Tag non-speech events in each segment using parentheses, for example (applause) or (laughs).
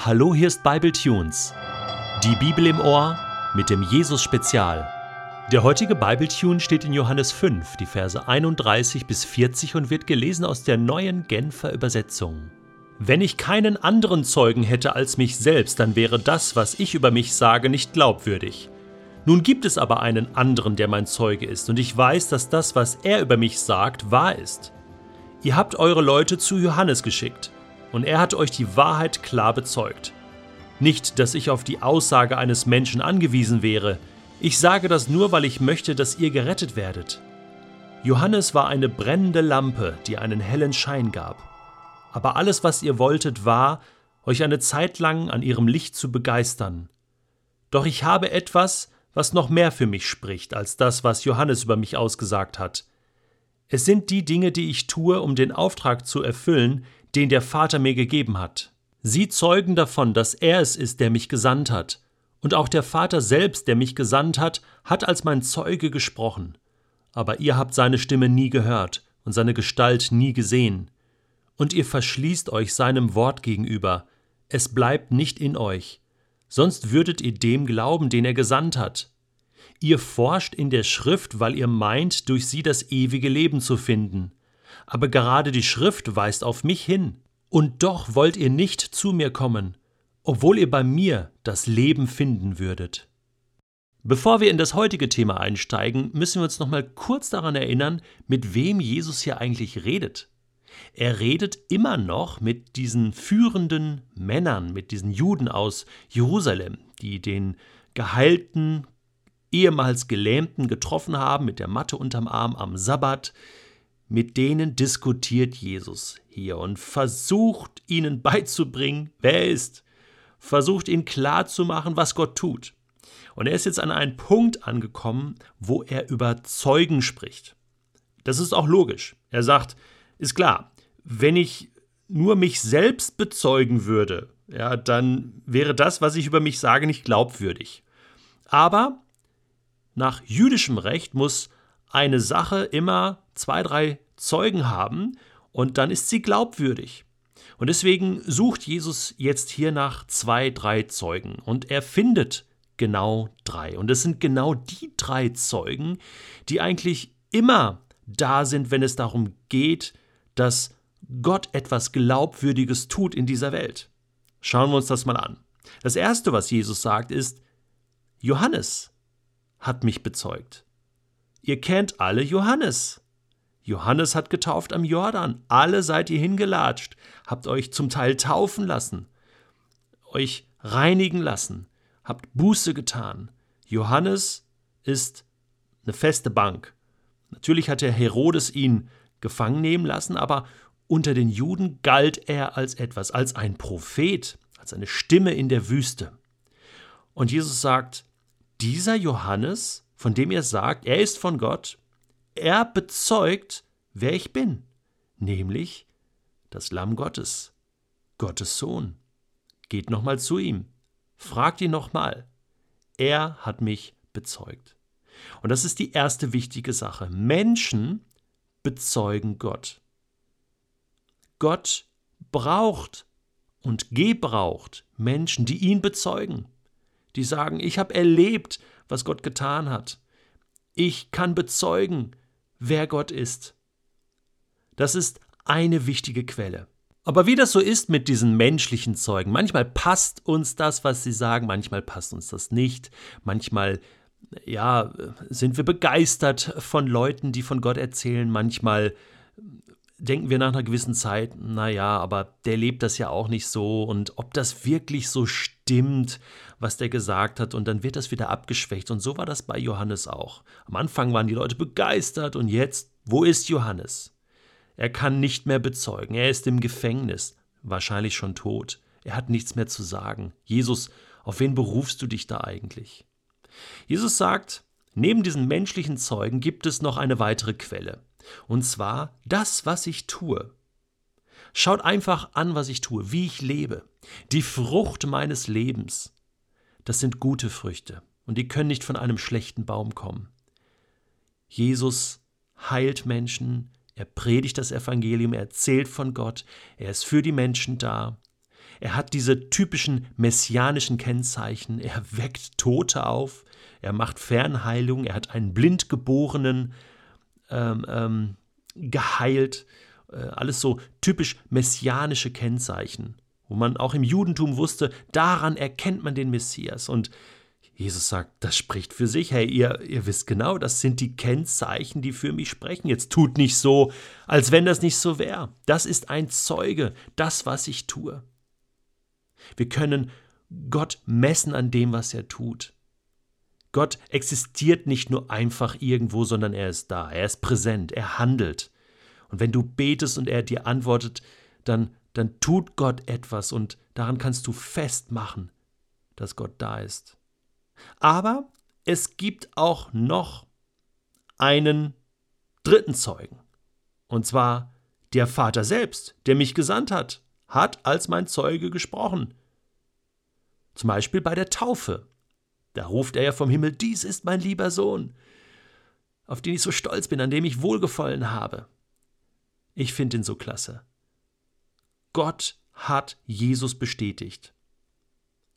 Hallo, hier ist Bible Tunes. Die Bibel im Ohr mit dem Jesus Spezial. Der heutige Bible Tune steht in Johannes 5, die Verse 31 bis 40 und wird gelesen aus der neuen Genfer Übersetzung. Wenn ich keinen anderen Zeugen hätte als mich selbst, dann wäre das, was ich über mich sage, nicht glaubwürdig. Nun gibt es aber einen anderen, der mein Zeuge ist, und ich weiß, dass das, was er über mich sagt, wahr ist. Ihr habt eure Leute zu Johannes geschickt und er hat euch die Wahrheit klar bezeugt. Nicht, dass ich auf die Aussage eines Menschen angewiesen wäre, ich sage das nur, weil ich möchte, dass ihr gerettet werdet. Johannes war eine brennende Lampe, die einen hellen Schein gab. Aber alles, was ihr wolltet, war, euch eine Zeit lang an ihrem Licht zu begeistern. Doch ich habe etwas, was noch mehr für mich spricht als das, was Johannes über mich ausgesagt hat. Es sind die Dinge, die ich tue, um den Auftrag zu erfüllen, den der Vater mir gegeben hat. Sie zeugen davon, dass er es ist, der mich gesandt hat. Und auch der Vater selbst, der mich gesandt hat, hat als mein Zeuge gesprochen. Aber ihr habt seine Stimme nie gehört und seine Gestalt nie gesehen. Und ihr verschließt euch seinem Wort gegenüber. Es bleibt nicht in euch. Sonst würdet ihr dem glauben, den er gesandt hat. Ihr forscht in der Schrift, weil ihr meint, durch sie das ewige Leben zu finden aber gerade die Schrift weist auf mich hin. Und doch wollt ihr nicht zu mir kommen, obwohl ihr bei mir das Leben finden würdet. Bevor wir in das heutige Thema einsteigen, müssen wir uns noch mal kurz daran erinnern, mit wem Jesus hier eigentlich redet. Er redet immer noch mit diesen führenden Männern, mit diesen Juden aus Jerusalem, die den geheilten, ehemals Gelähmten getroffen haben mit der Matte unterm Arm am Sabbat, mit denen diskutiert Jesus hier und versucht ihnen beizubringen, wer er ist, versucht ihnen klarzumachen, was Gott tut. Und er ist jetzt an einen Punkt angekommen, wo er über Zeugen spricht. Das ist auch logisch. Er sagt, ist klar, wenn ich nur mich selbst bezeugen würde, ja, dann wäre das, was ich über mich sage, nicht glaubwürdig. Aber nach jüdischem Recht muss eine Sache immer zwei, drei Zeugen haben und dann ist sie glaubwürdig. Und deswegen sucht Jesus jetzt hier nach zwei, drei Zeugen und er findet genau drei. Und es sind genau die drei Zeugen, die eigentlich immer da sind, wenn es darum geht, dass Gott etwas Glaubwürdiges tut in dieser Welt. Schauen wir uns das mal an. Das Erste, was Jesus sagt, ist, Johannes hat mich bezeugt. Ihr kennt alle Johannes. Johannes hat getauft am Jordan. Alle seid ihr hingelatscht, habt euch zum Teil taufen lassen, euch reinigen lassen, habt Buße getan. Johannes ist eine feste Bank. Natürlich hat der Herodes ihn gefangen nehmen lassen, aber unter den Juden galt er als etwas, als ein Prophet, als eine Stimme in der Wüste. Und Jesus sagt, dieser Johannes von dem ihr sagt, er ist von Gott, er bezeugt, wer ich bin, nämlich das Lamm Gottes, Gottes Sohn. Geht nochmal zu ihm, fragt ihn nochmal. Er hat mich bezeugt. Und das ist die erste wichtige Sache. Menschen bezeugen Gott. Gott braucht und gebraucht Menschen, die ihn bezeugen, die sagen, ich habe erlebt, was Gott getan hat. Ich kann bezeugen, wer Gott ist. Das ist eine wichtige Quelle. Aber wie das so ist mit diesen menschlichen Zeugen, manchmal passt uns das, was sie sagen, manchmal passt uns das nicht, manchmal ja, sind wir begeistert von Leuten, die von Gott erzählen, manchmal denken wir nach einer gewissen Zeit, naja, aber der lebt das ja auch nicht so und ob das wirklich so stimmt, was der gesagt hat, und dann wird das wieder abgeschwächt. Und so war das bei Johannes auch. Am Anfang waren die Leute begeistert und jetzt, wo ist Johannes? Er kann nicht mehr bezeugen, er ist im Gefängnis, wahrscheinlich schon tot. Er hat nichts mehr zu sagen. Jesus, auf wen berufst du dich da eigentlich? Jesus sagt, neben diesen menschlichen Zeugen gibt es noch eine weitere Quelle und zwar das, was ich tue. Schaut einfach an, was ich tue, wie ich lebe. Die Frucht meines Lebens. Das sind gute Früchte und die können nicht von einem schlechten Baum kommen. Jesus heilt Menschen, er predigt das Evangelium, er erzählt von Gott, er ist für die Menschen da. er hat diese typischen messianischen Kennzeichen. Er weckt Tote auf, er macht Fernheilung, er hat einen Blindgeborenen ähm, ähm, geheilt. Äh, alles so typisch messianische Kennzeichen, wo man auch im Judentum wusste, daran erkennt man den Messias. Und Jesus sagt, das spricht für sich. Hey, ihr, ihr wisst genau, das sind die Kennzeichen, die für mich sprechen. Jetzt tut nicht so, als wenn das nicht so wäre. Das ist ein Zeuge, das, was ich tue. Wir können Gott messen an dem, was er tut. Gott existiert nicht nur einfach irgendwo, sondern er ist da, er ist präsent, er handelt. Und wenn du betest und er dir antwortet, dann, dann tut Gott etwas und daran kannst du festmachen, dass Gott da ist. Aber es gibt auch noch einen dritten Zeugen. Und zwar der Vater selbst, der mich gesandt hat, hat als mein Zeuge gesprochen. Zum Beispiel bei der Taufe. Da ruft er ja vom Himmel, dies ist mein lieber Sohn, auf den ich so stolz bin, an dem ich wohlgefallen habe. Ich finde ihn so klasse. Gott hat Jesus bestätigt.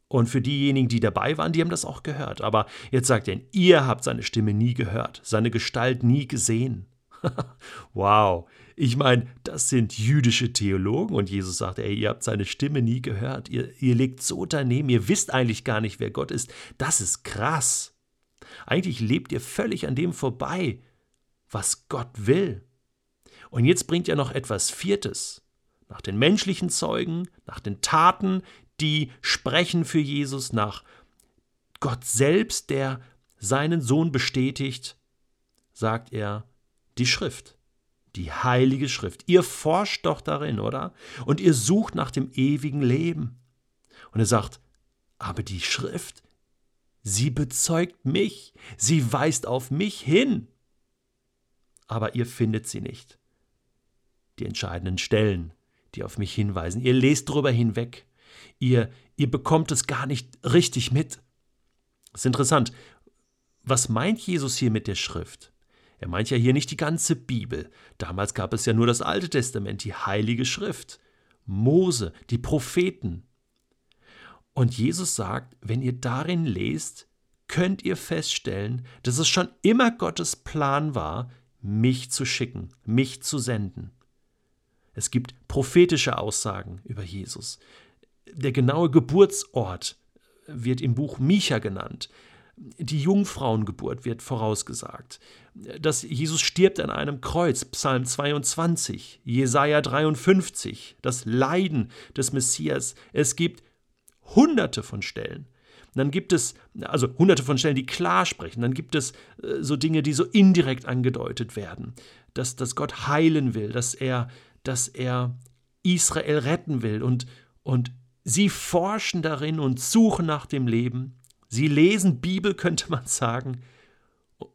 Und für diejenigen, die dabei waren, die haben das auch gehört. Aber jetzt sagt er, ihr habt seine Stimme nie gehört, seine Gestalt nie gesehen. (laughs) wow. Ich meine, das sind jüdische Theologen und Jesus sagt, ey, ihr habt seine Stimme nie gehört. Ihr, ihr legt so daneben, ihr wisst eigentlich gar nicht, wer Gott ist. Das ist krass. Eigentlich lebt ihr völlig an dem vorbei, was Gott will. Und jetzt bringt er noch etwas Viertes. Nach den menschlichen Zeugen, nach den Taten, die sprechen für Jesus nach. Gott selbst, der seinen Sohn bestätigt, sagt er, die Schrift, die heilige Schrift. Ihr forscht doch darin, oder? Und ihr sucht nach dem ewigen Leben. Und er sagt, aber die Schrift, sie bezeugt mich, sie weist auf mich hin. Aber ihr findet sie nicht. Die entscheidenden Stellen, die auf mich hinweisen. Ihr lest drüber hinweg. Ihr, ihr bekommt es gar nicht richtig mit. Das ist interessant. Was meint Jesus hier mit der Schrift? Er meint ja hier nicht die ganze Bibel. Damals gab es ja nur das Alte Testament, die Heilige Schrift, Mose, die Propheten. Und Jesus sagt, wenn ihr darin lest, könnt ihr feststellen, dass es schon immer Gottes Plan war, mich zu schicken, mich zu senden. Es gibt prophetische Aussagen über Jesus. Der genaue Geburtsort wird im Buch Micha genannt. Die Jungfrauengeburt wird vorausgesagt. Dass Jesus stirbt an einem Kreuz, Psalm 22, Jesaja 53, das Leiden des Messias. Es gibt hunderte von Stellen. Dann gibt es, also hunderte von Stellen, die klar sprechen. Dann gibt es äh, so Dinge, die so indirekt angedeutet werden. Dass, dass Gott heilen will, dass er, dass er Israel retten will. Und, und Sie forschen darin und suchen nach dem Leben. Sie lesen Bibel, (laughs) könnte man sagen,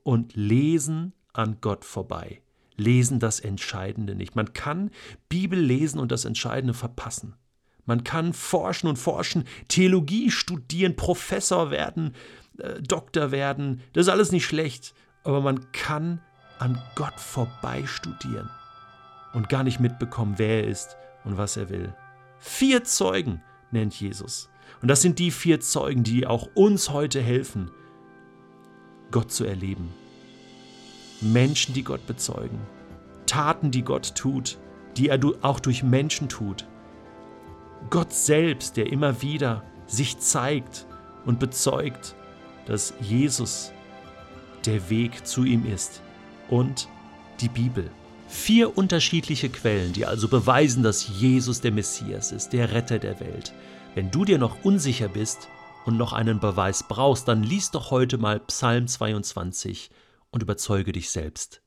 und lesen an Gott vorbei. Lesen das Entscheidende nicht. Man kann Bibel lesen und das Entscheidende verpassen. Man kann forschen und forschen, Theologie studieren, Professor werden, äh, Doktor werden. Das ist alles nicht schlecht. Aber man kann an Gott vorbei studieren und gar nicht mitbekommen, wer er ist und was er will. Vier Zeugen nennt Jesus. Und das sind die vier Zeugen, die auch uns heute helfen, Gott zu erleben. Menschen, die Gott bezeugen. Taten, die Gott tut, die er auch durch Menschen tut. Gott selbst, der immer wieder sich zeigt und bezeugt, dass Jesus der Weg zu ihm ist. Und die Bibel. Vier unterschiedliche Quellen, die also beweisen, dass Jesus der Messias ist, der Retter der Welt. Wenn du dir noch unsicher bist und noch einen Beweis brauchst, dann lies doch heute mal Psalm 22 und überzeuge dich selbst.